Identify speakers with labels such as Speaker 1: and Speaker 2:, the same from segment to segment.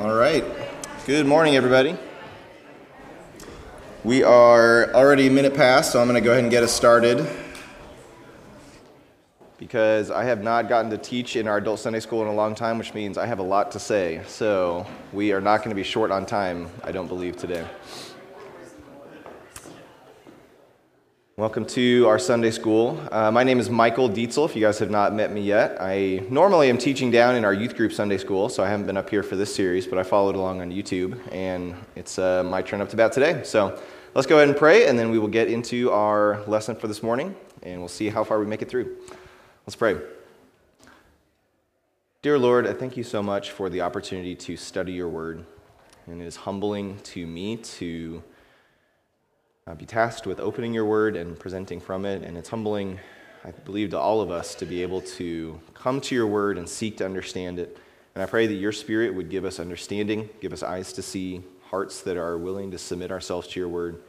Speaker 1: All right. Good morning, everybody. We are already a minute past, so I'm going to go ahead and get us started. Because I have not gotten to teach in our adult Sunday school in a long time, which means I have a lot to say. So we are not going to be short on time, I don't believe, today. Welcome to our Sunday school. Uh, my name is Michael Dietzel, if you guys have not met me yet. I normally am teaching down in our youth group Sunday school, so I haven't been up here for this series, but I followed along on YouTube, and it's uh, my turn up to bat today. So let's go ahead and pray, and then we will get into our lesson for this morning, and we'll see how far we make it through. Let's pray. Dear Lord, I thank you so much for the opportunity to study your word, and it is humbling to me to uh, be tasked with opening your word and presenting from it. And it's humbling, I believe, to all of us to be able to come to your word and seek to understand it. And I pray that your spirit would give us understanding, give us eyes to see, hearts that are willing to submit ourselves to your word,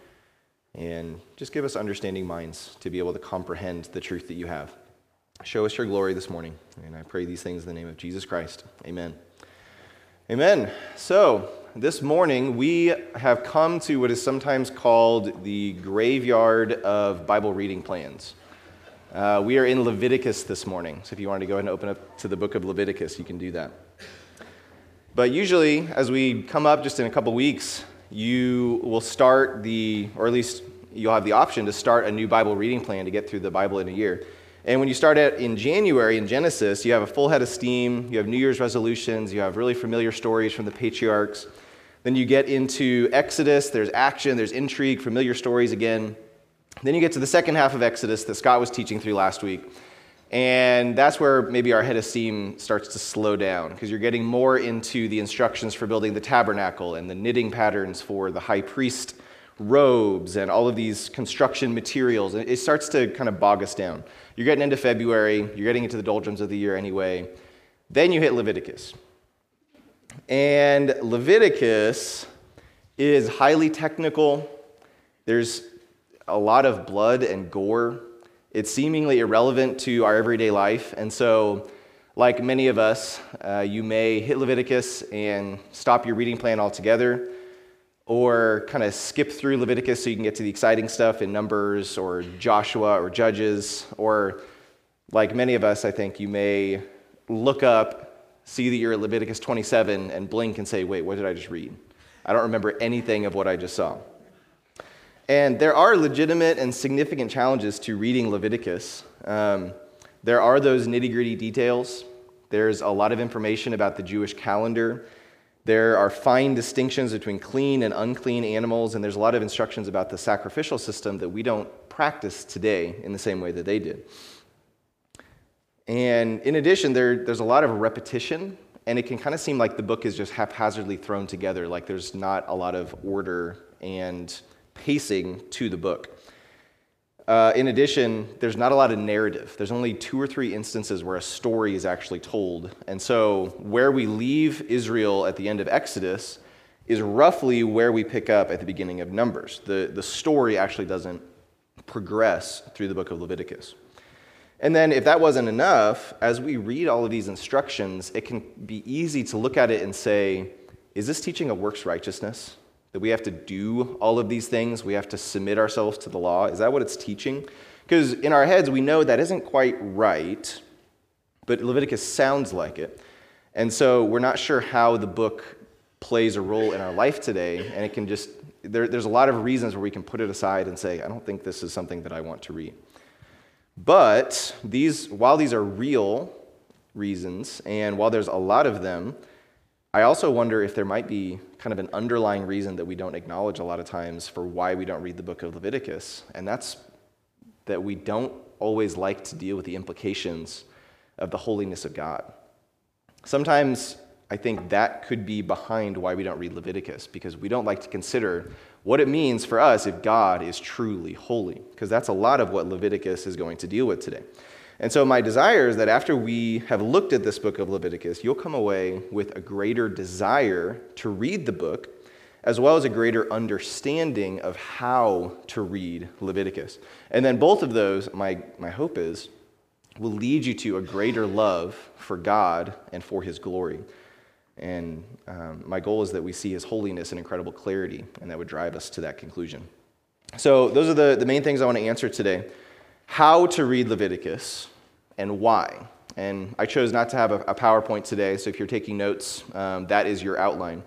Speaker 1: and just give us understanding minds to be able to comprehend the truth that you have. Show us your glory this morning. And I pray these things in the name of Jesus Christ. Amen. Amen. So, this morning we have come to what is sometimes called the graveyard of Bible reading plans. Uh, we are in Leviticus this morning, so if you wanted to go ahead and open up to the book of Leviticus, you can do that. But usually, as we come up just in a couple weeks, you will start the, or at least you'll have the option to start a new Bible reading plan to get through the Bible in a year. And when you start out in January in Genesis, you have a full head of steam, you have New Year's resolutions, you have really familiar stories from the patriarchs. Then you get into Exodus, there's action, there's intrigue, familiar stories again. Then you get to the second half of Exodus that Scott was teaching through last week. And that's where maybe our head of steam starts to slow down because you're getting more into the instructions for building the tabernacle and the knitting patterns for the high priest robes and all of these construction materials. It starts to kind of bog us down. You're getting into February, you're getting into the doldrums of the year anyway. Then you hit Leviticus. And Leviticus is highly technical. There's a lot of blood and gore. It's seemingly irrelevant to our everyday life. And so, like many of us, uh, you may hit Leviticus and stop your reading plan altogether, or kind of skip through Leviticus so you can get to the exciting stuff in Numbers or Joshua or Judges, or like many of us, I think, you may look up see that you're at Leviticus 27 and blink and say, wait, what did I just read? I don't remember anything of what I just saw. And there are legitimate and significant challenges to reading Leviticus. Um, there are those nitty gritty details. There's a lot of information about the Jewish calendar. There are fine distinctions between clean and unclean animals, and there's a lot of instructions about the sacrificial system that we don't practice today in the same way that they did. And in addition, there, there's a lot of repetition, and it can kind of seem like the book is just haphazardly thrown together, like there's not a lot of order and pacing to the book. Uh, in addition, there's not a lot of narrative. There's only two or three instances where a story is actually told. And so, where we leave Israel at the end of Exodus is roughly where we pick up at the beginning of Numbers. The, the story actually doesn't progress through the book of Leviticus. And then, if that wasn't enough, as we read all of these instructions, it can be easy to look at it and say, is this teaching a works righteousness? That we have to do all of these things? We have to submit ourselves to the law? Is that what it's teaching? Because in our heads, we know that isn't quite right, but Leviticus sounds like it. And so we're not sure how the book plays a role in our life today, and it can just, there, there's a lot of reasons where we can put it aside and say, I don't think this is something that I want to read. But these, while these are real reasons, and while there's a lot of them, I also wonder if there might be kind of an underlying reason that we don't acknowledge a lot of times for why we don't read the book of Leviticus. And that's that we don't always like to deal with the implications of the holiness of God. Sometimes I think that could be behind why we don't read Leviticus, because we don't like to consider what it means for us if God is truly holy, because that's a lot of what Leviticus is going to deal with today. And so, my desire is that after we have looked at this book of Leviticus, you'll come away with a greater desire to read the book, as well as a greater understanding of how to read Leviticus. And then, both of those, my, my hope is, will lead you to a greater love for God and for His glory. And um, my goal is that we see his holiness in incredible clarity, and that would drive us to that conclusion. So, those are the, the main things I want to answer today how to read Leviticus and why. And I chose not to have a, a PowerPoint today, so if you're taking notes, um, that is your outline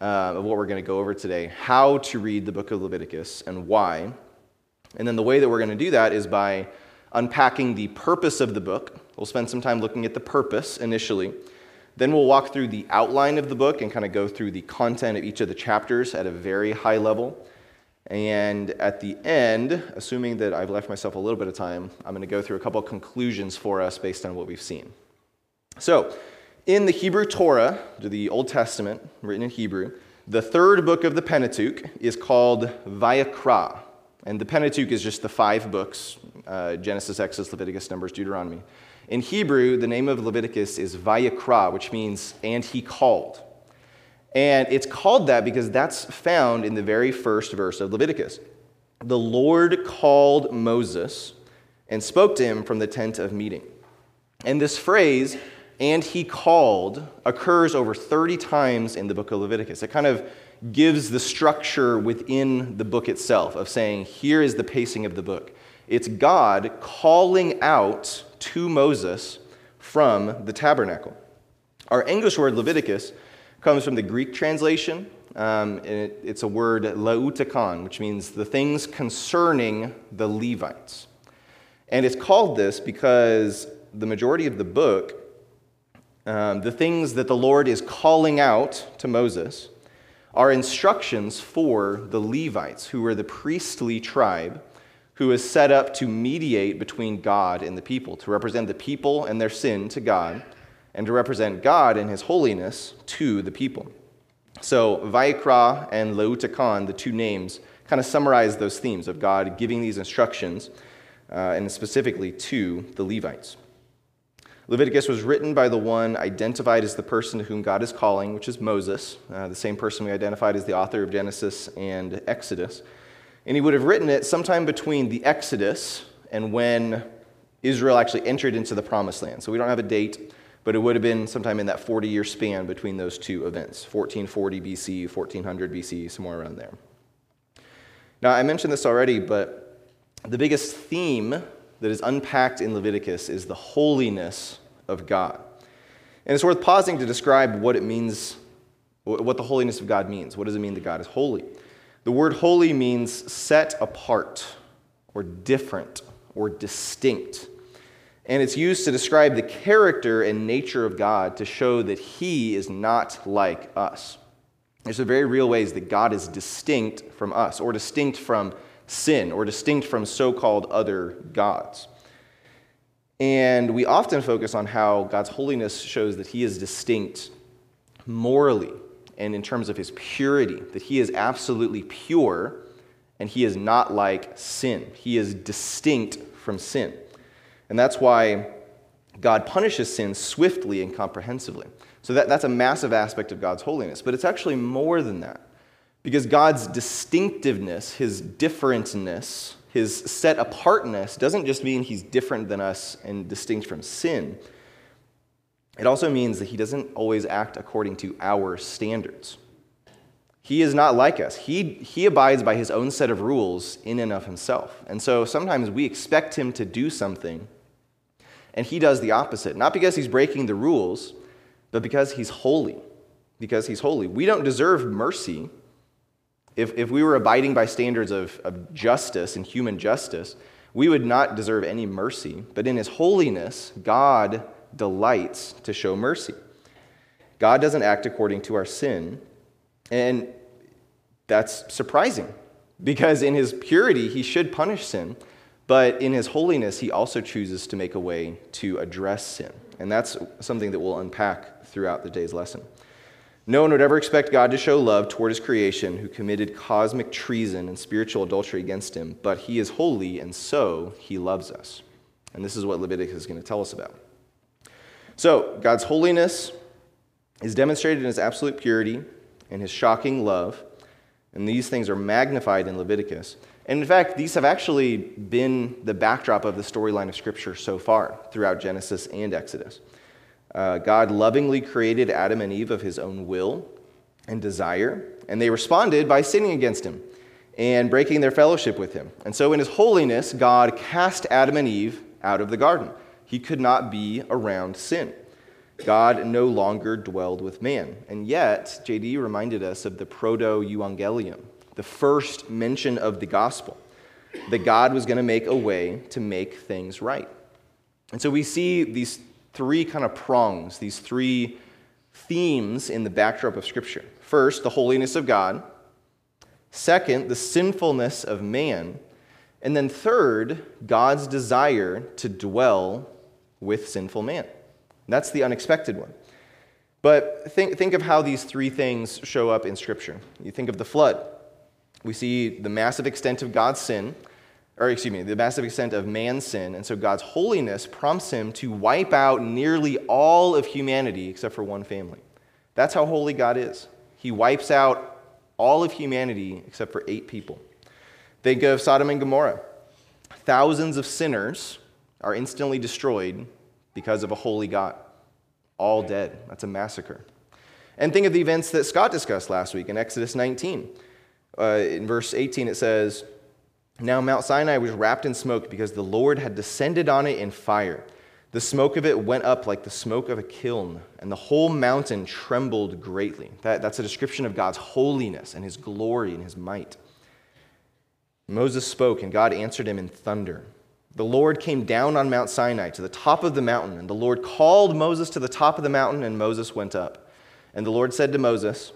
Speaker 1: uh, of what we're going to go over today how to read the book of Leviticus and why. And then the way that we're going to do that is by unpacking the purpose of the book. We'll spend some time looking at the purpose initially. Then we'll walk through the outline of the book and kind of go through the content of each of the chapters at a very high level. And at the end, assuming that I've left myself a little bit of time, I'm going to go through a couple of conclusions for us based on what we've seen. So, in the Hebrew Torah, the Old Testament, written in Hebrew, the third book of the Pentateuch is called Vayikra. And the Pentateuch is just the five books uh, Genesis, Exodus, Leviticus, Numbers, Deuteronomy. In Hebrew, the name of Leviticus is Vayikra, which means, and he called. And it's called that because that's found in the very first verse of Leviticus. The Lord called Moses and spoke to him from the tent of meeting. And this phrase, and he called, occurs over 30 times in the book of Leviticus. It kind of gives the structure within the book itself of saying, here is the pacing of the book. It's God calling out to Moses from the tabernacle. Our English word Leviticus comes from the Greek translation. Um, it, it's a word lautakon, which means the things concerning the Levites. And it's called this because the majority of the book, um, the things that the Lord is calling out to Moses, are instructions for the Levites, who were the priestly tribe who is set up to mediate between God and the people, to represent the people and their sin to God and to represent God and his holiness to the people. So, Vayikra and Lautakon, the two names, kind of summarize those themes of God giving these instructions, uh, and specifically to the Levites. Leviticus was written by the one identified as the person to whom God is calling, which is Moses, uh, the same person we identified as the author of Genesis and Exodus. And he would have written it sometime between the Exodus and when Israel actually entered into the promised land. So we don't have a date but it would have been sometime in that 40 year span between those two events 1440 BC, 1400 BC, somewhere around there. Now, I mentioned this already, but the biggest theme that is unpacked in Leviticus is the holiness of God. And it's worth pausing to describe what it means, what the holiness of God means. What does it mean that God is holy? The word holy means set apart, or different, or distinct. And it's used to describe the character and nature of God to show that He is not like us. There's a very real ways that God is distinct from us, or distinct from sin, or distinct from so called other gods. And we often focus on how God's holiness shows that He is distinct morally and in terms of His purity, that He is absolutely pure and He is not like sin. He is distinct from sin. And that's why God punishes sin swiftly and comprehensively. So that, that's a massive aspect of God's holiness. But it's actually more than that. Because God's distinctiveness, his differentness, his set apartness doesn't just mean he's different than us and distinct from sin. It also means that he doesn't always act according to our standards. He is not like us. He, he abides by his own set of rules in and of himself. And so sometimes we expect him to do something and he does the opposite, not because he's breaking the rules, but because he's holy. Because he's holy. We don't deserve mercy. If, if we were abiding by standards of, of justice and human justice, we would not deserve any mercy. But in his holiness, God delights to show mercy. God doesn't act according to our sin. And that's surprising because in his purity, he should punish sin. But in his holiness, he also chooses to make a way to address sin. And that's something that we'll unpack throughout the day's lesson. No one would ever expect God to show love toward his creation who committed cosmic treason and spiritual adultery against him, but he is holy, and so he loves us. And this is what Leviticus is going to tell us about. So, God's holiness is demonstrated in his absolute purity and his shocking love, and these things are magnified in Leviticus. And in fact, these have actually been the backdrop of the storyline of Scripture so far throughout Genesis and Exodus. Uh, God lovingly created Adam and Eve of his own will and desire, and they responded by sinning against him and breaking their fellowship with him. And so, in his holiness, God cast Adam and Eve out of the garden. He could not be around sin. God no longer dwelled with man. And yet, JD reminded us of the proto evangelium, the first mention of the gospel, that God was going to make a way to make things right. And so we see these three kind of prongs, these three themes in the backdrop of Scripture. First, the holiness of God. Second, the sinfulness of man. And then third, God's desire to dwell with sinful man. That's the unexpected one. But think, think of how these three things show up in Scripture. You think of the flood. We see the massive extent of God's sin, or excuse me, the massive extent of man's sin. And so God's holiness prompts him to wipe out nearly all of humanity except for one family. That's how holy God is. He wipes out all of humanity except for eight people. Think of Sodom and Gomorrah. Thousands of sinners are instantly destroyed because of a holy God. All dead. That's a massacre. And think of the events that Scott discussed last week in Exodus 19. Uh, in verse 18, it says, Now Mount Sinai was wrapped in smoke because the Lord had descended on it in fire. The smoke of it went up like the smoke of a kiln, and the whole mountain trembled greatly. That, that's a description of God's holiness and his glory and his might. Moses spoke, and God answered him in thunder. The Lord came down on Mount Sinai to the top of the mountain, and the Lord called Moses to the top of the mountain, and Moses went up. And the Lord said to Moses,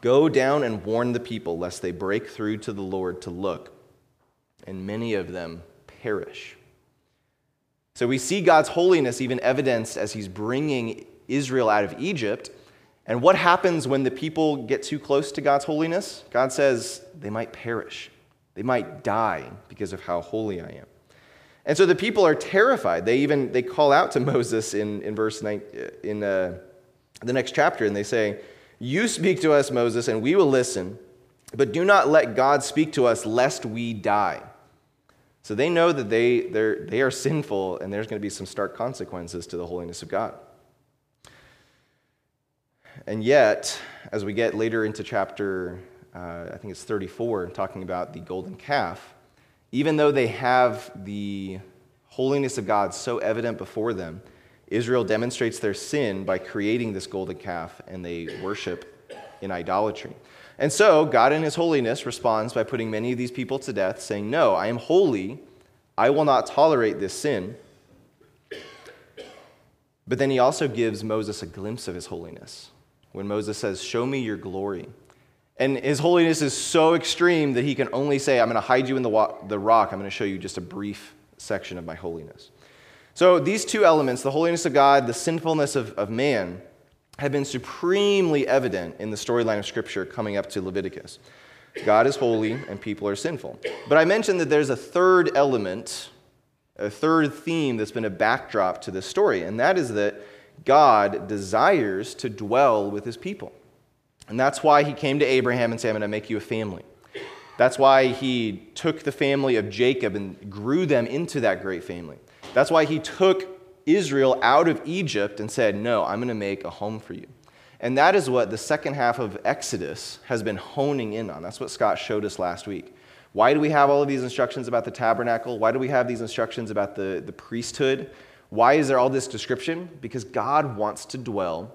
Speaker 1: Go down and warn the people, lest they break through to the Lord to look, and many of them perish. So we see God's holiness even evidenced as he's bringing Israel out of Egypt. And what happens when the people get too close to God's holiness? God says they might perish. They might die because of how holy I am. And so the people are terrified. They even they call out to Moses in, in verse 9, in uh, the next chapter, and they say, You speak to us, Moses, and we will listen, but do not let God speak to us lest we die. So they know that they, they are sinful and there's going to be some stark consequences to the holiness of God. And yet, as we get later into chapter, uh, I think it's 34, talking about the golden calf, even though they have the holiness of God so evident before them, Israel demonstrates their sin by creating this golden calf and they worship in idolatry. And so, God in his holiness responds by putting many of these people to death, saying, No, I am holy. I will not tolerate this sin. But then he also gives Moses a glimpse of his holiness when Moses says, Show me your glory. And his holiness is so extreme that he can only say, I'm going to hide you in the, the rock. I'm going to show you just a brief section of my holiness. So, these two elements, the holiness of God, the sinfulness of, of man, have been supremely evident in the storyline of Scripture coming up to Leviticus. God is holy and people are sinful. But I mentioned that there's a third element, a third theme that's been a backdrop to this story, and that is that God desires to dwell with his people. And that's why he came to Abraham and said, I'm going to make you a family. That's why he took the family of Jacob and grew them into that great family. That's why he took Israel out of Egypt and said, No, I'm going to make a home for you. And that is what the second half of Exodus has been honing in on. That's what Scott showed us last week. Why do we have all of these instructions about the tabernacle? Why do we have these instructions about the, the priesthood? Why is there all this description? Because God wants to dwell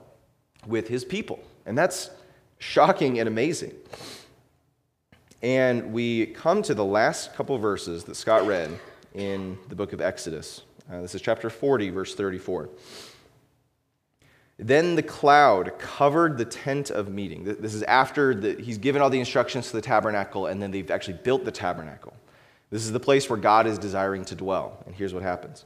Speaker 1: with his people. And that's shocking and amazing. And we come to the last couple verses that Scott read in the book of Exodus. Uh, this is chapter 40, verse 34. Then the cloud covered the tent of meeting. This is after the, he's given all the instructions to the tabernacle, and then they've actually built the tabernacle. This is the place where God is desiring to dwell. And here's what happens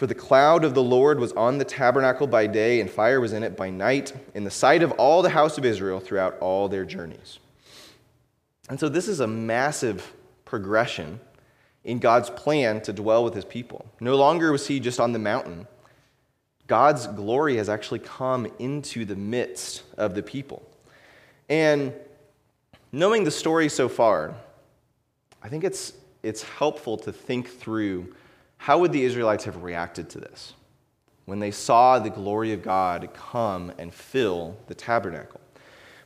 Speaker 1: For the cloud of the Lord was on the tabernacle by day, and fire was in it by night, in the sight of all the house of Israel throughout all their journeys. And so this is a massive progression in God's plan to dwell with his people. No longer was he just on the mountain. God's glory has actually come into the midst of the people. And knowing the story so far, I think it's, it's helpful to think through how would the Israelites have reacted to this when they saw the glory of God come and fill the tabernacle.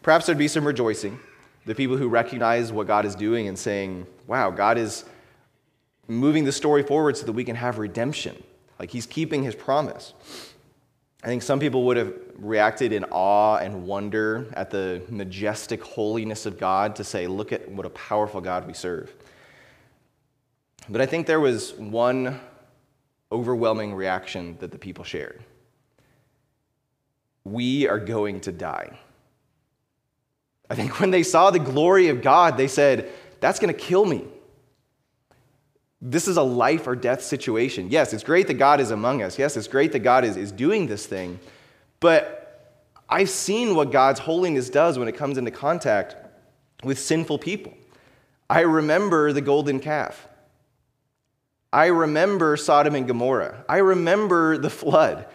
Speaker 1: Perhaps there'd be some rejoicing. The people who recognize what God is doing and saying, wow, God is moving the story forward so that we can have redemption. Like he's keeping his promise. I think some people would have reacted in awe and wonder at the majestic holiness of God to say, look at what a powerful God we serve. But I think there was one overwhelming reaction that the people shared We are going to die. I think when they saw the glory of God, they said, That's going to kill me. This is a life or death situation. Yes, it's great that God is among us. Yes, it's great that God is, is doing this thing. But I've seen what God's holiness does when it comes into contact with sinful people. I remember the golden calf. I remember Sodom and Gomorrah. I remember the flood.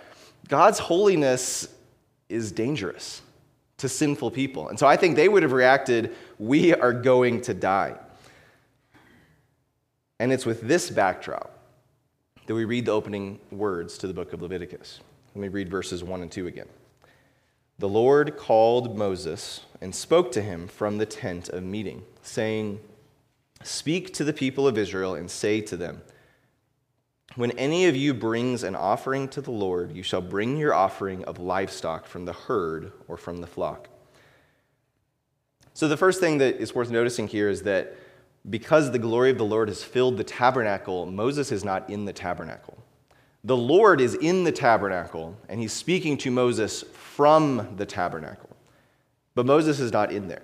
Speaker 1: God's holiness is dangerous to sinful people. And so I think they would have reacted, We are going to die. And it's with this backdrop that we read the opening words to the book of Leviticus. Let me read verses 1 and 2 again. The Lord called Moses and spoke to him from the tent of meeting, saying, Speak to the people of Israel and say to them, When any of you brings an offering to the Lord, you shall bring your offering of livestock from the herd or from the flock. So, the first thing that is worth noticing here is that because the glory of the Lord has filled the tabernacle, Moses is not in the tabernacle. The Lord is in the tabernacle, and he's speaking to Moses from the tabernacle. But Moses is not in there.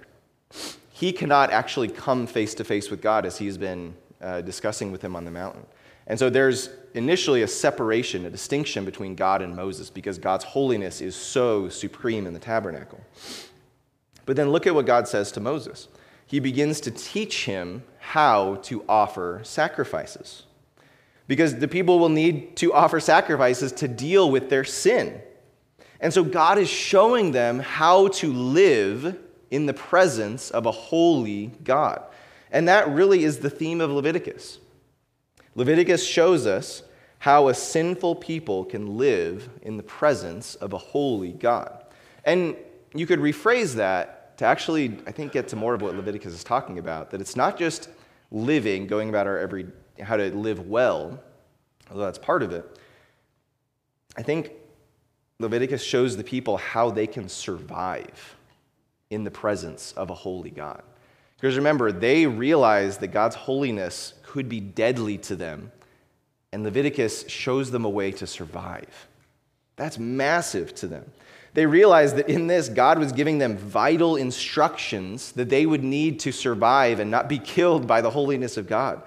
Speaker 1: He cannot actually come face to face with God as he's been uh, discussing with him on the mountain. And so there's initially a separation, a distinction between God and Moses because God's holiness is so supreme in the tabernacle. But then look at what God says to Moses he begins to teach him how to offer sacrifices. Because the people will need to offer sacrifices to deal with their sin. And so God is showing them how to live in the presence of a holy God. And that really is the theme of Leviticus. Leviticus shows us how a sinful people can live in the presence of a holy God. And you could rephrase that to actually, I think, get to more of what Leviticus is talking about, that it's not just living, going about our every, how to live well, although that's part of it. I think Leviticus shows the people how they can survive in the presence of a holy God. Because remember, they realized that God's holiness could be deadly to them, and Leviticus shows them a way to survive. That's massive to them. They realized that in this, God was giving them vital instructions that they would need to survive and not be killed by the holiness of God.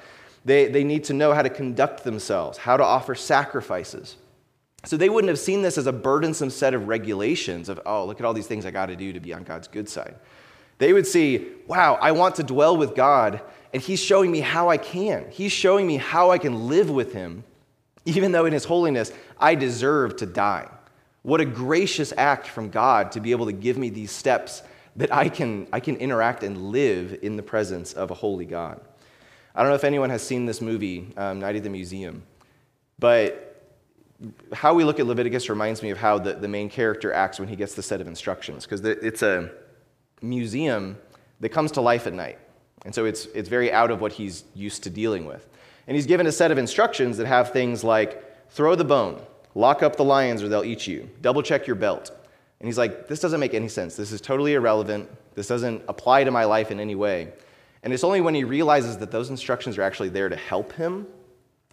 Speaker 1: They, they need to know how to conduct themselves, how to offer sacrifices. So they wouldn't have seen this as a burdensome set of regulations of, oh, look at all these things I got to do to be on God's good side. They would see, wow, I want to dwell with God, and He's showing me how I can. He's showing me how I can live with Him, even though in His holiness I deserve to die. What a gracious act from God to be able to give me these steps that I can, I can interact and live in the presence of a holy God. I don't know if anyone has seen this movie, um, Night at the Museum, but how we look at Leviticus reminds me of how the, the main character acts when he gets the set of instructions, because it's a museum that comes to life at night. And so it's, it's very out of what he's used to dealing with. And he's given a set of instructions that have things like throw the bone, Lock up the lions or they'll eat you. Double check your belt. And he's like, This doesn't make any sense. This is totally irrelevant. This doesn't apply to my life in any way. And it's only when he realizes that those instructions are actually there to help him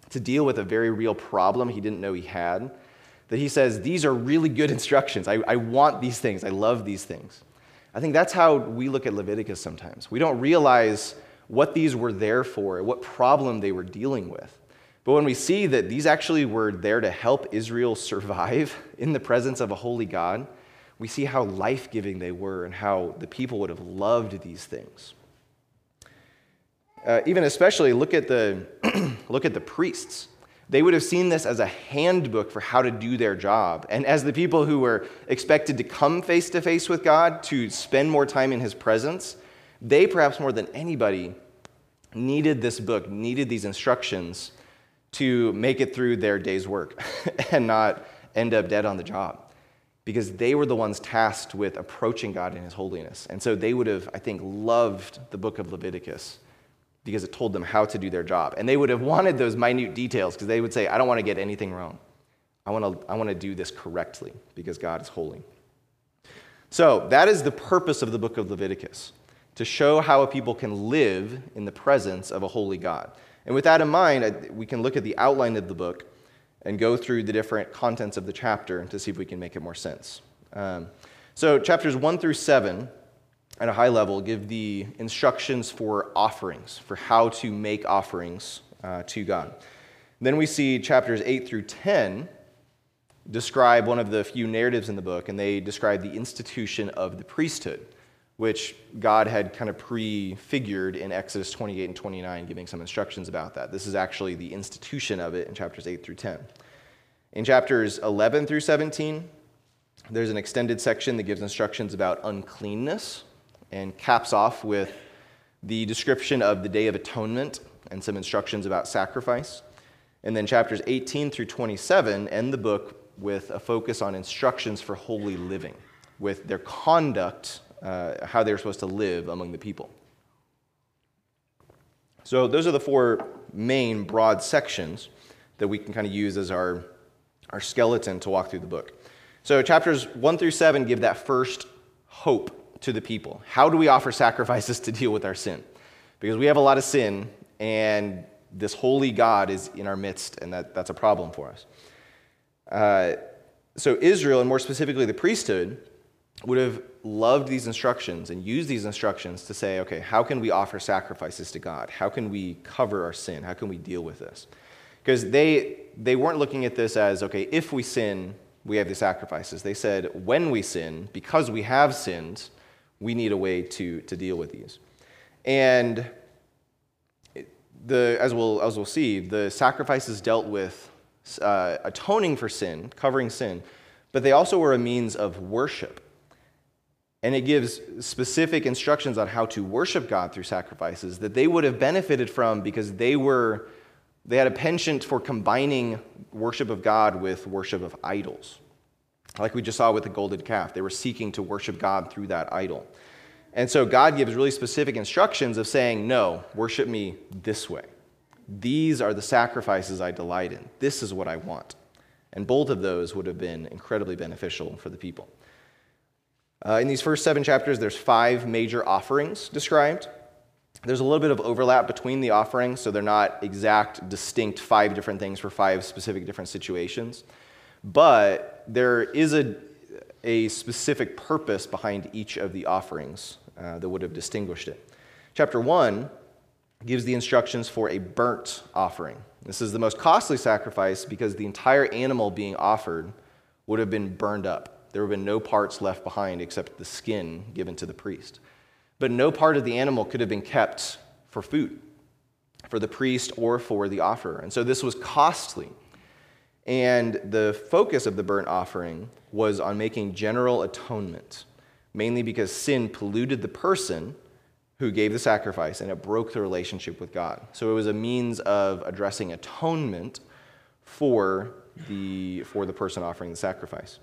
Speaker 1: to deal with a very real problem he didn't know he had that he says, These are really good instructions. I, I want these things. I love these things. I think that's how we look at Leviticus sometimes. We don't realize what these were there for, what problem they were dealing with. But when we see that these actually were there to help Israel survive in the presence of a holy God, we see how life giving they were and how the people would have loved these things. Uh, even especially look at the look at the priests. They would have seen this as a handbook for how to do their job. And as the people who were expected to come face to face with God, to spend more time in His presence, they, perhaps more than anybody, needed this book, needed these instructions to make it through their day's work and not end up dead on the job. Because they were the ones tasked with approaching God in His holiness. And so they would have, I think, loved the book of Leviticus because it told them how to do their job. And they would have wanted those minute details because they would say, I don't want to get anything wrong. I want to, I want to do this correctly because God is holy. So, that is the purpose of the book of Leviticus to show how a people can live in the presence of a holy God. And with that in mind, we can look at the outline of the book and go through the different contents of the chapter to see if we can make it more sense. Um, so, chapters 1 through 7 at a high level, give the instructions for offerings, for how to make offerings uh, to God. Then we see chapters 8 through 10 describe one of the few narratives in the book, and they describe the institution of the priesthood, which God had kind of prefigured in Exodus 28 and 29, giving some instructions about that. This is actually the institution of it in chapters 8 through 10. In chapters 11 through 17, there's an extended section that gives instructions about uncleanness, and caps off with the description of the Day of Atonement and some instructions about sacrifice. And then chapters 18 through 27 end the book with a focus on instructions for holy living, with their conduct, uh, how they're supposed to live among the people. So, those are the four main broad sections that we can kind of use as our, our skeleton to walk through the book. So, chapters 1 through 7 give that first hope to the people. How do we offer sacrifices to deal with our sin? Because we have a lot of sin, and this holy God is in our midst, and that, that's a problem for us. Uh, so, Israel, and more specifically the priesthood, would have loved these instructions and used these instructions to say, okay, how can we offer sacrifices to God? How can we cover our sin? How can we deal with this? Because they, they weren't looking at this as, okay, if we sin, we have the sacrifices. They said, when we sin, because we have sinned, we need a way to, to deal with these. And the, as, we'll, as we'll see, the sacrifices dealt with uh, atoning for sin, covering sin, but they also were a means of worship. And it gives specific instructions on how to worship God through sacrifices that they would have benefited from because they were they had a penchant for combining worship of God with worship of idols. Like we just saw with the golden calf, they were seeking to worship God through that idol. And so God gives really specific instructions of saying, No, worship me this way. These are the sacrifices I delight in. This is what I want. And both of those would have been incredibly beneficial for the people. Uh, in these first seven chapters, there's five major offerings described. There's a little bit of overlap between the offerings, so they're not exact, distinct five different things for five specific different situations. But there is a, a specific purpose behind each of the offerings uh, that would have distinguished it. Chapter 1 gives the instructions for a burnt offering. This is the most costly sacrifice because the entire animal being offered would have been burned up. There would have been no parts left behind except the skin given to the priest. But no part of the animal could have been kept for food, for the priest or for the offerer. And so this was costly. And the focus of the burnt offering was on making general atonement, mainly because sin polluted the person who gave the sacrifice and it broke the relationship with God. So it was a means of addressing atonement for the, for the person offering the sacrifice.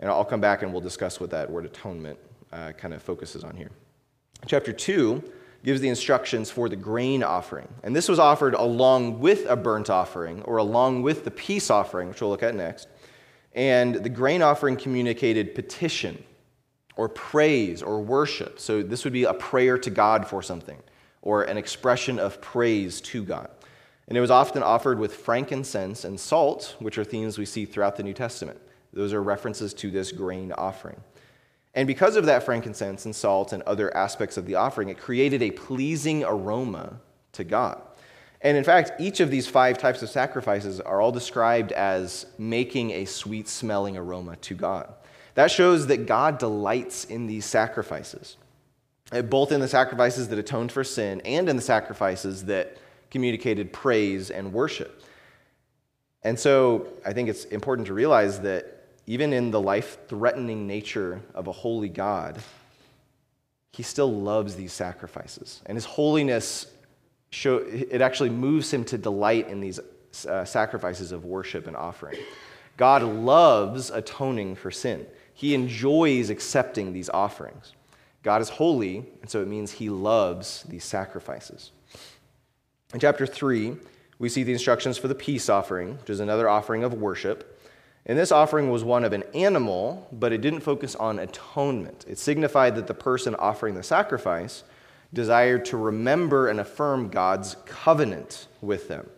Speaker 1: And I'll come back and we'll discuss what that word atonement uh, kind of focuses on here. Chapter 2 gives the instructions for the grain offering. And this was offered along with a burnt offering or along with the peace offering, which we'll look at next. And the grain offering communicated petition or praise or worship. So this would be a prayer to God for something or an expression of praise to God. And it was often offered with frankincense and salt, which are themes we see throughout the New Testament. Those are references to this grain offering. And because of that frankincense and salt and other aspects of the offering, it created a pleasing aroma to God. And in fact, each of these five types of sacrifices are all described as making a sweet smelling aroma to God. That shows that God delights in these sacrifices. uh, both in the sacrifices that atoned for sin and in the sacrifices that communicated praise and worship. And so I think it's important to realize that even in the life threatening nature of a holy God, he still loves these sacrifices. And his holiness, show, it actually moves him to delight in these uh, sacrifices of worship and offering. God loves atoning for sin, he enjoys accepting these offerings. God is holy, and so it means he loves these sacrifices. In chapter 3, we see the instructions for the peace offering, which is another offering of worship. And this offering was one of an animal, but it didn't focus on atonement. It signified that the person offering the sacrifice desired to remember and affirm God's covenant with them.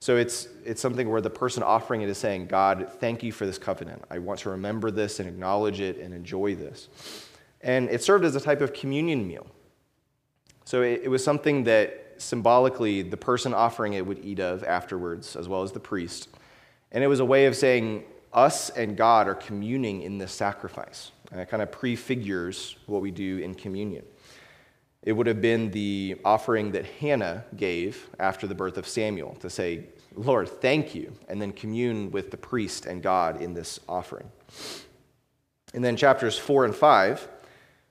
Speaker 1: So it's, it's something where the person offering it is saying, God, thank you for this covenant. I want to remember this and acknowledge it and enjoy this. And it served as a type of communion meal. So it, it was something that symbolically the person offering it would eat of afterwards, as well as the priest. And it was a way of saying, us and God are communing in this sacrifice. And it kind of prefigures what we do in communion. It would have been the offering that Hannah gave after the birth of Samuel to say, Lord, thank you, and then commune with the priest and God in this offering. And then chapters 4 and 5,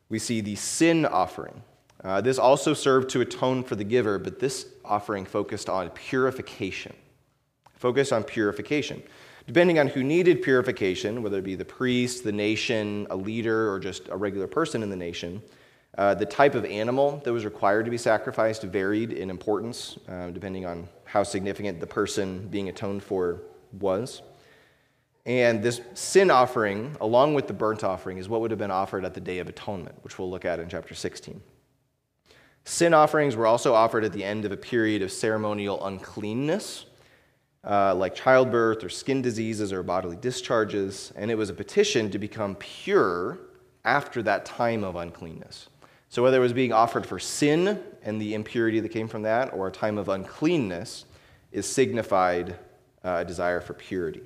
Speaker 1: we see the sin offering. Uh, this also served to atone for the giver, but this offering focused on purification. Focused on purification. Depending on who needed purification, whether it be the priest, the nation, a leader, or just a regular person in the nation, uh, the type of animal that was required to be sacrificed varied in importance, uh, depending on how significant the person being atoned for was. And this sin offering, along with the burnt offering, is what would have been offered at the Day of Atonement, which we'll look at in chapter 16. Sin offerings were also offered at the end of a period of ceremonial uncleanness, uh, like childbirth or skin diseases or bodily discharges, and it was a petition to become pure after that time of uncleanness. So, whether it was being offered for sin and the impurity that came from that, or a time of uncleanness, is signified uh, a desire for purity.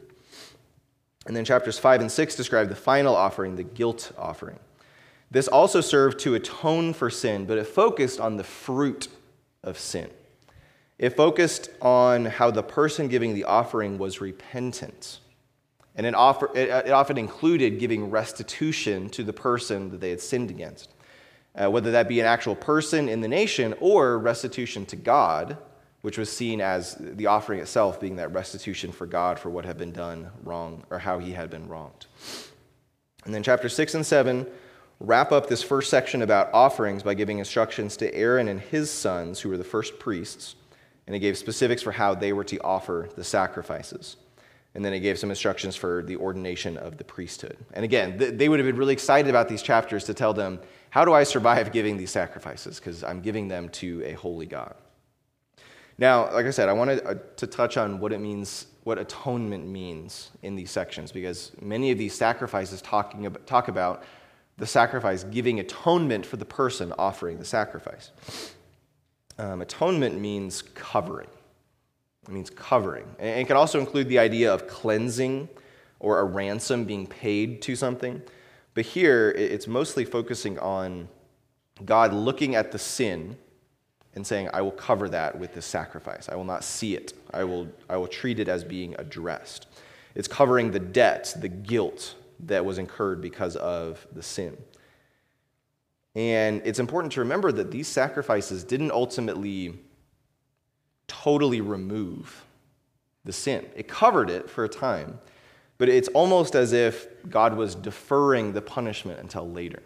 Speaker 1: And then chapters 5 and 6 describe the final offering, the guilt offering. This also served to atone for sin, but it focused on the fruit of sin. It focused on how the person giving the offering was repentant. And it, offer, it, it often included giving restitution to the person that they had sinned against, uh, whether that be an actual person in the nation or restitution to God which was seen as the offering itself being that restitution for God for what had been done wrong or how he had been wronged. And then chapter 6 and 7 wrap up this first section about offerings by giving instructions to Aaron and his sons, who were the first priests, and he gave specifics for how they were to offer the sacrifices. And then he gave some instructions for the ordination of the priesthood. And again, they would have been really excited about these chapters to tell them, how do I survive giving these sacrifices? Because I'm giving them to a holy God. Now, like I said, I wanted uh, to touch on what it means, what atonement means in these sections, because many of these sacrifices talking about, talk about the sacrifice giving atonement for the person offering the sacrifice. Um, atonement means covering. It means covering. And it can also include the idea of cleansing or a ransom being paid to something. But here, it's mostly focusing on God looking at the sin and saying, I will cover that with this sacrifice. I will not see it. I will, I will treat it as being addressed. It's covering the debt, the guilt that was incurred because of the sin. And it's important to remember that these sacrifices didn't ultimately totally remove the sin. It covered it for a time, but it's almost as if God was deferring the punishment until later.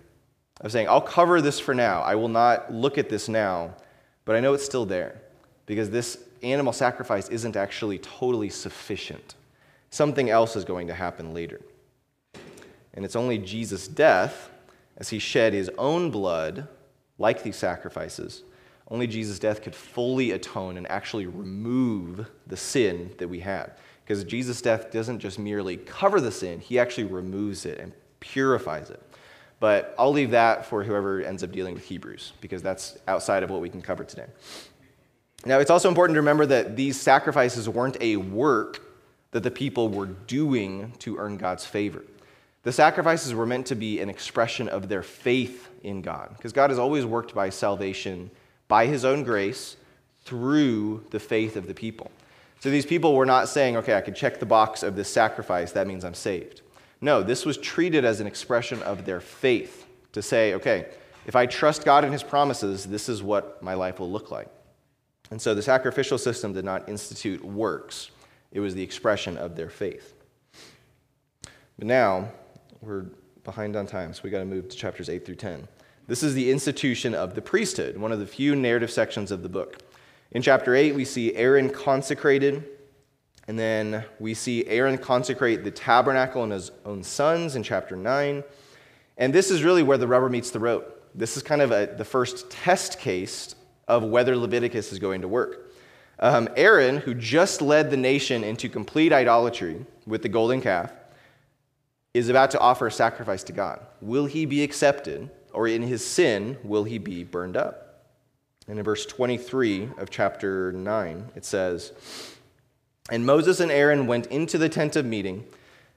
Speaker 1: I'm saying, I'll cover this for now. I will not look at this now but I know it's still there because this animal sacrifice isn't actually totally sufficient. Something else is going to happen later. And it's only Jesus' death, as he shed his own blood, like these sacrifices, only Jesus' death could fully atone and actually remove the sin that we had. Because Jesus' death doesn't just merely cover the sin, he actually removes it and purifies it. But I'll leave that for whoever ends up dealing with Hebrews, because that's outside of what we can cover today. Now, it's also important to remember that these sacrifices weren't a work that the people were doing to earn God's favor. The sacrifices were meant to be an expression of their faith in God, because God has always worked by salvation by his own grace through the faith of the people. So these people were not saying, okay, I can check the box of this sacrifice, that means I'm saved. No, this was treated as an expression of their faith to say, okay, if I trust God and his promises, this is what my life will look like. And so the sacrificial system did not institute works, it was the expression of their faith. But now, we're behind on time, so we got to move to chapters 8 through 10. This is the institution of the priesthood, one of the few narrative sections of the book. In chapter 8, we see Aaron consecrated, and then we see Aaron consecrate the tabernacle and his own sons in chapter 9. And this is really where the rubber meets the road. This is kind of a, the first test case of whether Leviticus is going to work. Um, Aaron, who just led the nation into complete idolatry with the golden calf, is about to offer a sacrifice to God. Will he be accepted, or in his sin, will he be burned up? And in verse 23 of chapter 9, it says, And Moses and Aaron went into the tent of meeting,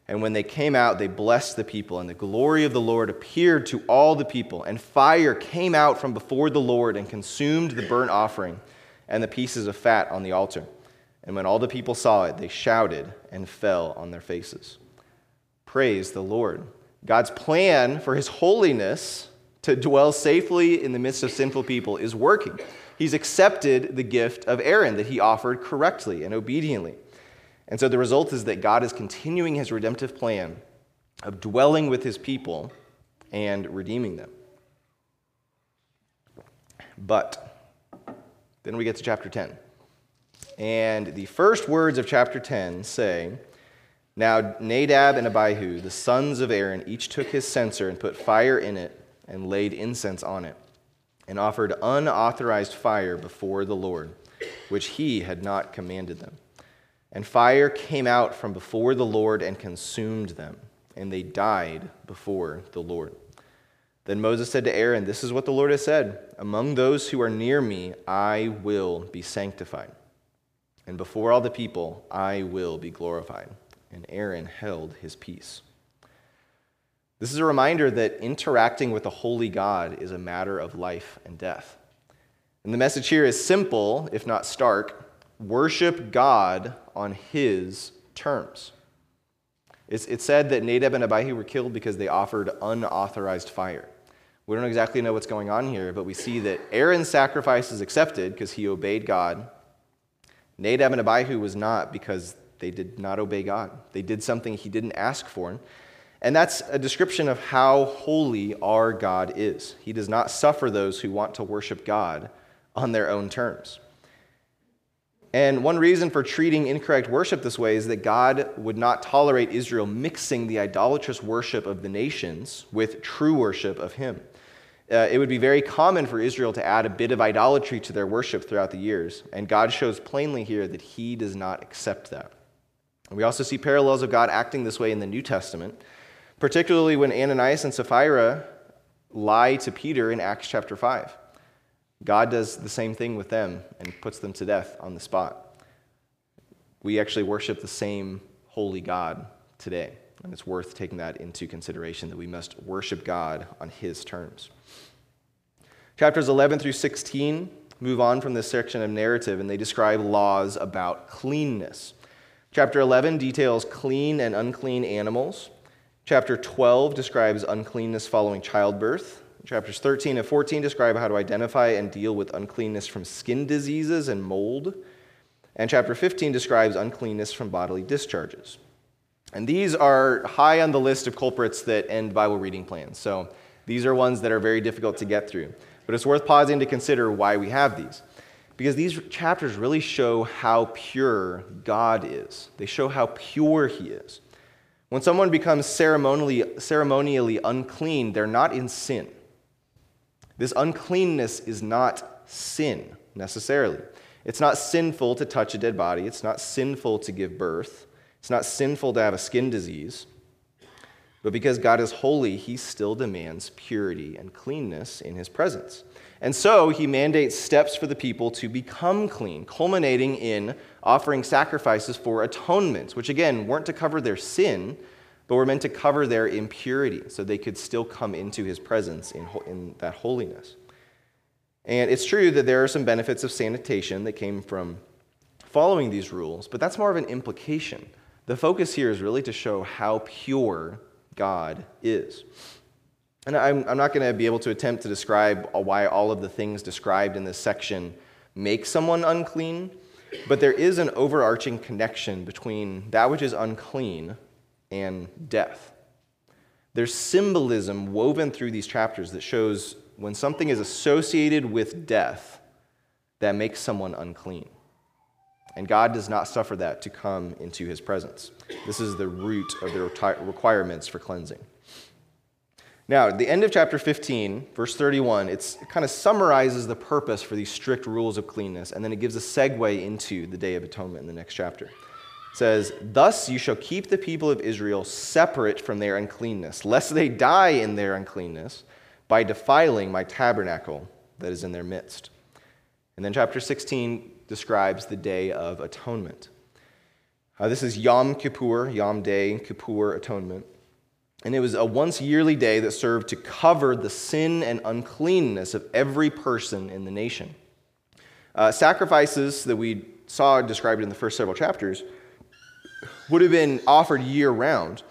Speaker 1: and when they came out, they blessed the people, and the glory of the Lord appeared to all the people, and fire came out from before the Lord and consumed the burnt offering and the pieces of fat on the altar. And when all the people saw it, they shouted and fell on their faces. Praise the Lord. God's plan for his holiness to dwell safely in the midst of sinful people is working. He's accepted the gift of Aaron that he offered correctly and obediently. And so the result is that God is continuing his redemptive plan of dwelling with his people and redeeming them. But then we get to chapter 10. And the first words of chapter 10 say, now Nadab and Abihu, the sons of Aaron, each took his censer and put fire in it and laid incense on it, and offered unauthorized fire before the Lord, which he had not commanded them. And fire came out from before the Lord and consumed them, and they died before the Lord. Then Moses said to Aaron, This is what the Lord has said Among those who are near me, I will be sanctified, and before all the people, I will be glorified and Aaron held his peace. This is a reminder that interacting with a holy God is a matter of life and death. And the message here is simple, if not stark worship God on his terms. It's, it's said that Nadab and Abihu were killed because they offered unauthorized fire. We don't exactly know what's going on here, but we see that Aaron's sacrifice is accepted because he obeyed God. Nadab and Abihu was not because they did not obey God. They did something he didn't ask for. And that's a description of how holy our God is. He does not suffer those who want to worship God on their own terms. And one reason for treating incorrect worship this way is that God would not tolerate Israel mixing the idolatrous worship of the nations with true worship of Him. Uh, it would be very common for Israel to add a bit of idolatry to their worship throughout the years, and God shows plainly here that He does not accept that. We also see parallels of God acting this way in the New Testament, particularly when Ananias and Sapphira lie to Peter in Acts chapter 5. God does the same thing with them and puts them to death on the spot. We actually worship the same holy God today, and it's worth taking that into consideration that we must worship God on his terms. Chapters 11 through 16 move on from this section of narrative, and they describe laws about cleanness. Chapter 11 details clean and unclean animals. Chapter 12 describes uncleanness following childbirth. Chapters 13 and 14 describe how to identify and deal with uncleanness from skin diseases and mold. And chapter 15 describes uncleanness from bodily discharges. And these are high on the list of culprits that end Bible reading plans. So these are ones that are very difficult to get through. But it's worth pausing to consider why we have these because these chapters really show how pure God is. They show how pure He is. When someone becomes ceremonially, ceremonially unclean, they're not in sin. This uncleanness is not sin necessarily. It's not sinful to touch a dead body, it's not sinful to give birth, it's not sinful to have a skin disease. But because God is holy, He still demands purity and cleanness in His presence. And so he mandates steps for the people to become clean, culminating in offering sacrifices for atonement, which again weren't to cover their sin, but were meant to cover their impurity so they could still come into his presence in, in that holiness. And it's true that there are some benefits of sanitation that came from following these rules, but that's more of an implication. The focus here is really to show how pure God is. And I'm, I'm not going to be able to attempt to describe why all of the things described in this section make someone unclean, but there is an overarching connection between that which is unclean and death. There's symbolism woven through these chapters that shows when something is associated with death, that makes someone unclean. And God does not suffer that to come into his presence. This is the root of the requirements for cleansing. Now, at the end of chapter 15, verse 31, it kind of summarizes the purpose for these strict rules of cleanness, and then it gives a segue into the Day of Atonement in the next chapter. It says, Thus you shall keep the people of Israel separate from their uncleanness, lest they die in their uncleanness by defiling my tabernacle that is in their midst. And then chapter 16 describes the Day of Atonement. Uh, this is Yom Kippur, Yom Day, Kippur, Atonement. And it was a once yearly day that served to cover the sin and uncleanness of every person in the nation. Uh, sacrifices that we saw described in the first several chapters would have been offered year round,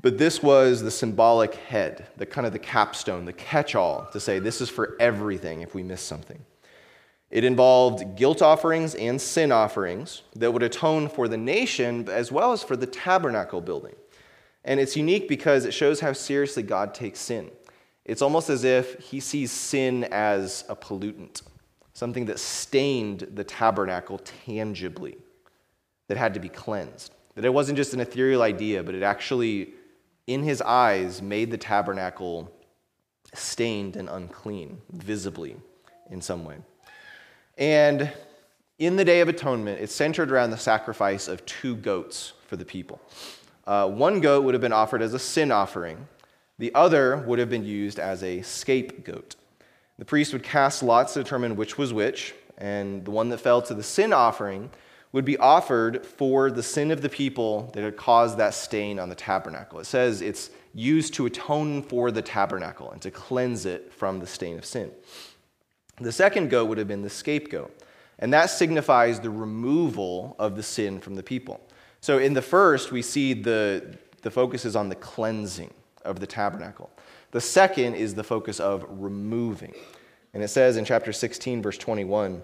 Speaker 1: but this was the symbolic head, the kind of the capstone, the catch all to say this is for everything if we miss something. It involved guilt offerings and sin offerings that would atone for the nation as well as for the tabernacle building. And it's unique because it shows how seriously God takes sin. It's almost as if he sees sin as a pollutant, something that stained the tabernacle tangibly, that had to be cleansed. That it wasn't just an ethereal idea, but it actually, in his eyes, made the tabernacle stained and unclean, visibly in some way. And in the Day of Atonement, it's centered around the sacrifice of two goats for the people. Uh, one goat would have been offered as a sin offering, the other would have been used as a scapegoat. The priest would cast lots to determine which was which, and the one that fell to the sin offering would be offered for the sin of the people that had caused that stain on the tabernacle. It says it's used to atone for the tabernacle and to cleanse it from the stain of sin. The second goat would have been the scapegoat, and that signifies the removal of the sin from the people. So in the first, we see the, the focus is on the cleansing of the tabernacle. The second is the focus of removing. And it says in chapter 16, verse 21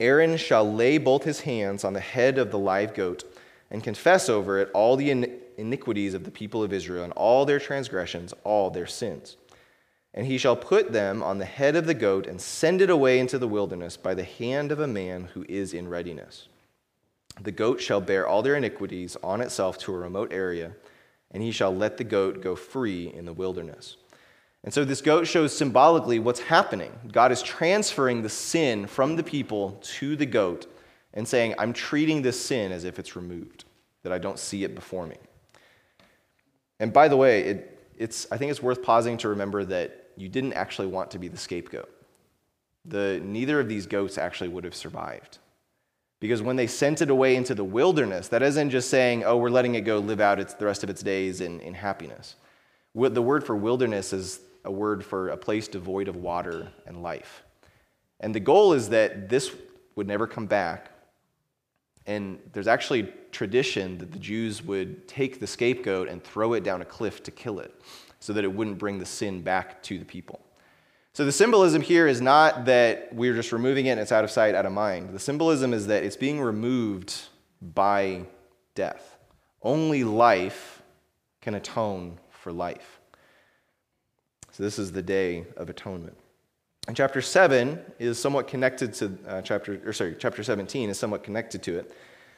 Speaker 1: Aaron shall lay both his hands on the head of the live goat and confess over it all the iniquities of the people of Israel and all their transgressions, all their sins. And he shall put them on the head of the goat and send it away into the wilderness by the hand of a man who is in readiness. The goat shall bear all their iniquities on itself to a remote area, and he shall let the goat go free in the wilderness. And so this goat shows symbolically what's happening. God is transferring the sin from the people to the goat and saying, I'm treating this sin as if it's removed, that I don't see it before me. And by the way, it, it's, I think it's worth pausing to remember that you didn't actually want to be the scapegoat. The, neither of these goats actually would have survived. Because when they sent it away into the wilderness, that isn't just saying, oh, we're letting it go live out its, the rest of its days in, in happiness. The word for wilderness is a word for a place devoid of water and life. And the goal is that this would never come back. And there's actually tradition that the Jews would take the scapegoat and throw it down a cliff to kill it so that it wouldn't bring the sin back to the people. So the symbolism here is not that we're just removing it and it's out of sight, out of mind. The symbolism is that it's being removed by death. Only life can atone for life. So this is the day of atonement. And chapter 7 is somewhat connected to uh, chapter, or sorry, chapter 17 is somewhat connected to it,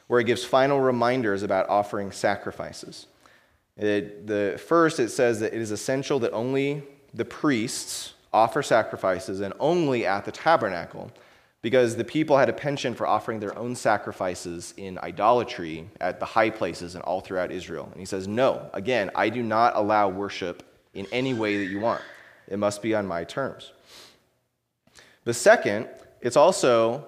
Speaker 1: where it gives final reminders about offering sacrifices. It, the first, it says that it is essential that only the priests offer sacrifices and only at the tabernacle because the people had a penchant for offering their own sacrifices in idolatry at the high places and all throughout Israel. And he says, No, again, I do not allow worship in any way that you want. It must be on my terms. The second, it's also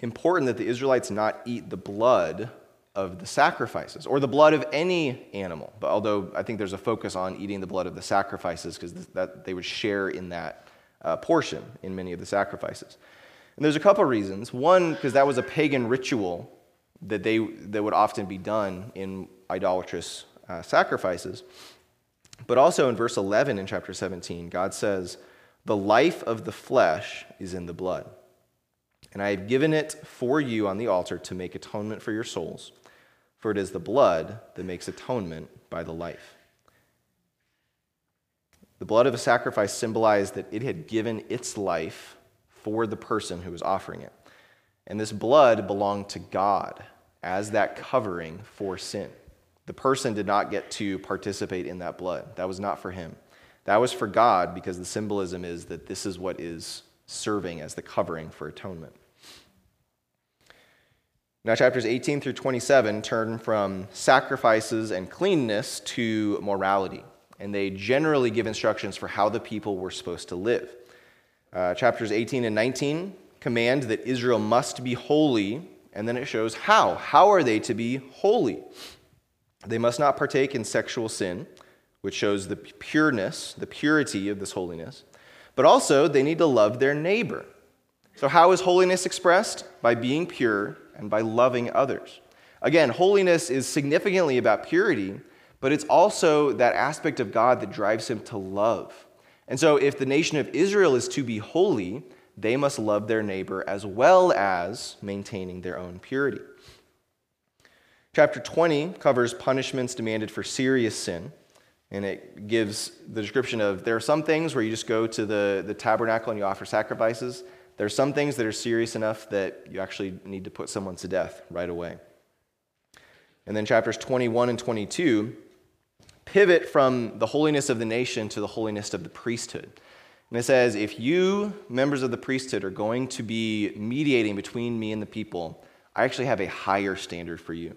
Speaker 1: important that the Israelites not eat the blood of the sacrifices or the blood of any animal. But although I think there's a focus on eating the blood of the sacrifices because that they would share in that uh, portion in many of the sacrifices. And there's a couple reasons. One, because that was a pagan ritual that they that would often be done in idolatrous uh, sacrifices. But also in verse 11 in chapter 17, God says, "The life of the flesh is in the blood." And I have given it for you on the altar to make atonement for your souls, for it is the blood that makes atonement by the life. The blood of a sacrifice symbolized that it had given its life for the person who was offering it. And this blood belonged to God as that covering for sin. The person did not get to participate in that blood. That was not for him. That was for God because the symbolism is that this is what is serving as the covering for atonement. Now, chapters 18 through 27 turn from sacrifices and cleanness to morality, and they generally give instructions for how the people were supposed to live. Uh, chapters 18 and 19 command that Israel must be holy, and then it shows how. How are they to be holy? They must not partake in sexual sin, which shows the pureness, the purity of this holiness, but also they need to love their neighbor. So, how is holiness expressed? By being pure and by loving others. Again, holiness is significantly about purity, but it's also that aspect of God that drives him to love. And so, if the nation of Israel is to be holy, they must love their neighbor as well as maintaining their own purity. Chapter 20 covers punishments demanded for serious sin, and it gives the description of there are some things where you just go to the, the tabernacle and you offer sacrifices. There are some things that are serious enough that you actually need to put someone to death right away. And then chapters 21 and 22 pivot from the holiness of the nation to the holiness of the priesthood. And it says, if you, members of the priesthood, are going to be mediating between me and the people, I actually have a higher standard for you.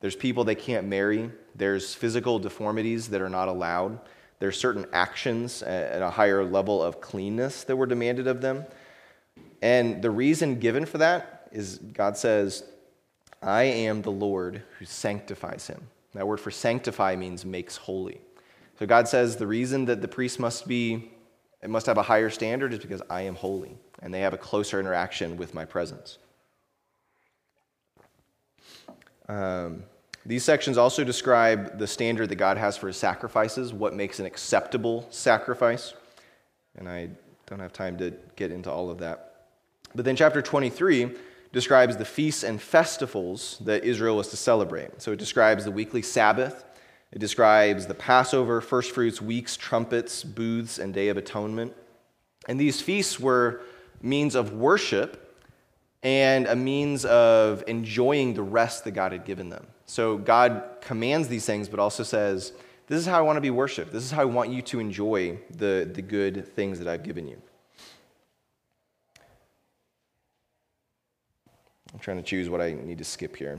Speaker 1: There's people they can't marry, there's physical deformities that are not allowed, there's certain actions at a higher level of cleanness that were demanded of them. And the reason given for that is God says, I am the Lord who sanctifies him. That word for sanctify means makes holy. So God says the reason that the priest must be, it must have a higher standard is because I am holy, and they have a closer interaction with my presence. Um, these sections also describe the standard that God has for his sacrifices, what makes an acceptable sacrifice. And I don't have time to get into all of that. But then chapter 23 describes the feasts and festivals that Israel was to celebrate. So it describes the weekly Sabbath, it describes the Passover, first fruits, weeks, trumpets, booths, and Day of Atonement. And these feasts were means of worship and a means of enjoying the rest that God had given them. So God commands these things, but also says, This is how I want to be worshiped. This is how I want you to enjoy the, the good things that I've given you. I'm trying to choose what I need to skip here.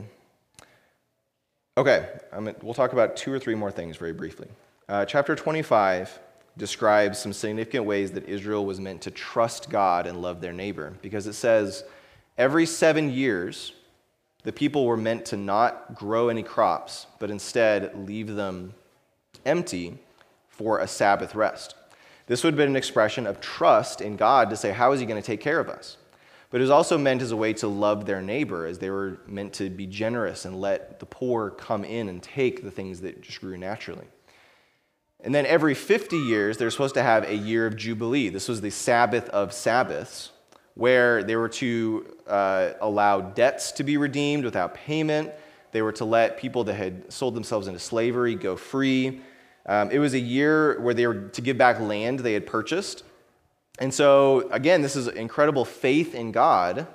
Speaker 1: Okay, I'm, we'll talk about two or three more things very briefly. Uh, chapter 25 describes some significant ways that Israel was meant to trust God and love their neighbor because it says every seven years, the people were meant to not grow any crops, but instead leave them empty for a Sabbath rest. This would have been an expression of trust in God to say, How is He going to take care of us? But it was also meant as a way to love their neighbor, as they were meant to be generous and let the poor come in and take the things that just grew naturally. And then every 50 years, they're supposed to have a year of Jubilee. This was the Sabbath of Sabbaths, where they were to uh, allow debts to be redeemed without payment. They were to let people that had sold themselves into slavery go free. Um, it was a year where they were to give back land they had purchased. And so, again, this is incredible faith in God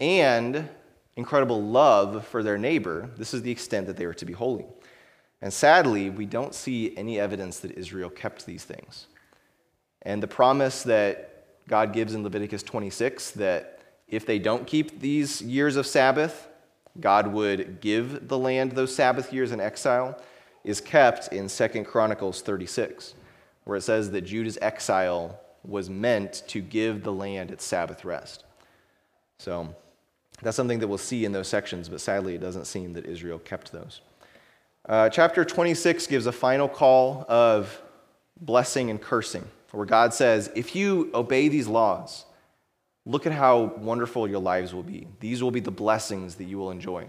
Speaker 1: and incredible love for their neighbor. This is the extent that they were to be holy. And sadly, we don't see any evidence that Israel kept these things. And the promise that God gives in Leviticus 26 that if they don't keep these years of Sabbath, God would give the land those Sabbath years in exile is kept in 2 Chronicles 36, where it says that Judah's exile was meant to give the land its Sabbath rest. So, That's something that we'll see in those sections, but sadly, it doesn't seem that Israel kept those. Uh, chapter 26 gives a final call of blessing and cursing, where God says, If you obey these laws, look at how wonderful your lives will be. These will be the blessings that you will enjoy.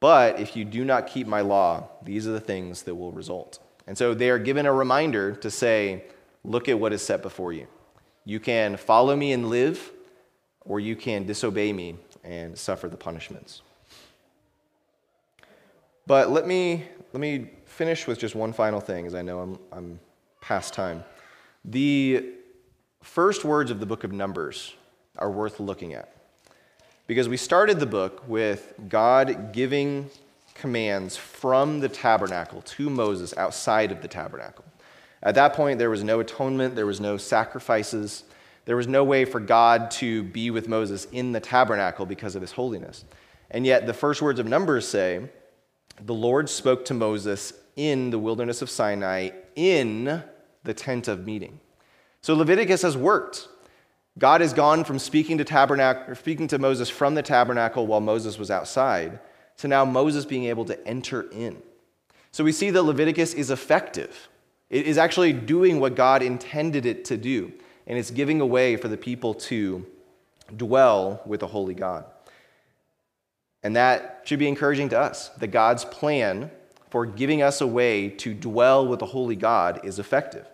Speaker 1: But if you do not keep my law, these are the things that will result. And so they are given a reminder to say, Look at what is set before you. You can follow me and live, or you can disobey me and suffer the punishments. But let me, let me finish with just one final thing, as I know I'm, I'm past time. The first words of the book of Numbers are worth looking at. Because we started the book with God giving commands from the tabernacle to Moses outside of the tabernacle. At that point, there was no atonement, there was no sacrifices, there was no way for God to be with Moses in the tabernacle because of his holiness. And yet, the first words of Numbers say, The Lord spoke to Moses in the wilderness of Sinai in the tent of meeting. So Leviticus has worked. God has gone from speaking to speaking to Moses from the tabernacle while Moses was outside, to now Moses being able to enter in. So we see that Leviticus is effective. It is actually doing what God intended it to do and it's giving a way for the people to dwell with a holy God. And that should be encouraging to us that God's plan for giving us a way to dwell with a holy God is effective.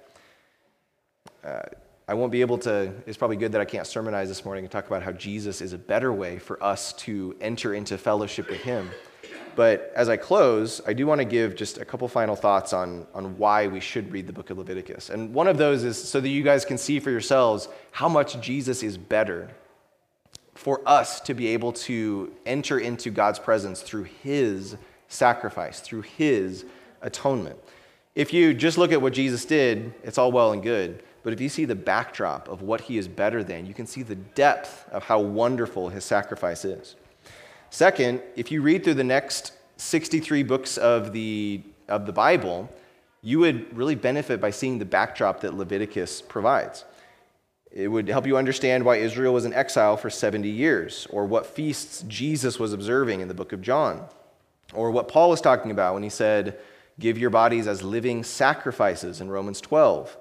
Speaker 1: Uh, I won't be able to, it's probably good that I can't sermonize this morning and talk about how Jesus is a better way for us to enter into fellowship with Him. But as I close, I do want to give just a couple final thoughts on, on why we should read the book of Leviticus. And one of those is so that you guys can see for yourselves how much Jesus is better for us to be able to enter into God's presence through his sacrifice, through his atonement. If you just look at what Jesus did, it's all well and good. But if you see the backdrop of what he is better than, you can see the depth of how wonderful his sacrifice is. Second, if you read through the next 63 books of the, of the Bible, you would really benefit by seeing the backdrop that Leviticus provides. It would help you understand why Israel was in exile for 70 years, or what feasts Jesus was observing in the book of John, or what Paul was talking about when he said, Give your bodies as living sacrifices in Romans 12.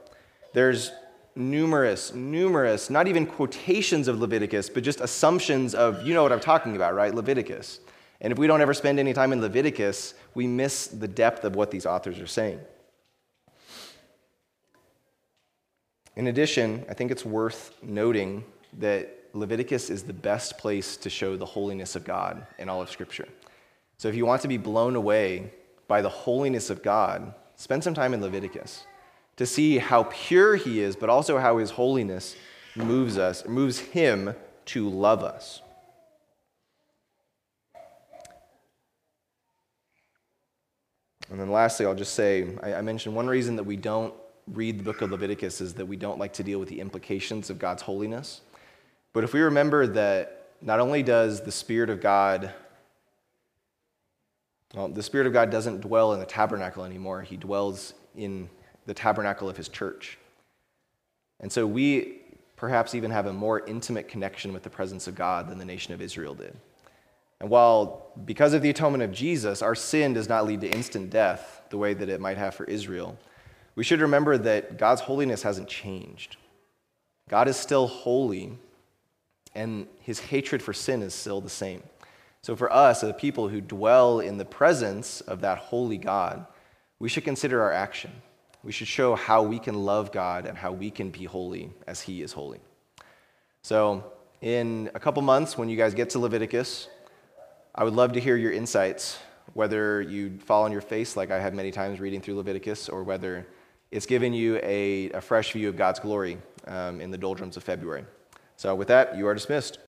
Speaker 1: There's numerous, numerous, not even quotations of Leviticus, but just assumptions of, you know what I'm talking about, right? Leviticus. And if we don't ever spend any time in Leviticus, we miss the depth of what these authors are saying. In addition, I think it's worth noting that Leviticus is the best place to show the holiness of God in all of Scripture. So if you want to be blown away by the holiness of God, spend some time in Leviticus to see how pure he is, but also how his holiness moves us, moves him to love us. And then lastly, I'll just say I, mentioned one reason that we don't read the book of Leviticus is that we don't like to deal with the implications of God's holiness. But if we remember that not only does the Spirit of God, well, the Spirit of God doesn't dwell in the tabernacle anymore, He dwells in the tabernacle of his church. And so we perhaps even have a more intimate connection with the presence of God than the nation of Israel did. And while, because of the atonement of Jesus, our sin does not lead to instant death the way that it might have for Israel, we should remember that God's holiness hasn't changed. God is still holy, and his hatred for sin is still the same. So, for us, the people who dwell in the presence of that holy God, we should consider our action. We should show how we can love God and how we can be holy as He is holy. So, in a couple months, when you guys get to Leviticus, I would love to hear your insights, whether you fall on your face like I have many times reading through Leviticus, or whether it's given you a, a fresh view of God's glory um, in the doldrums of February. So, with that, you are dismissed.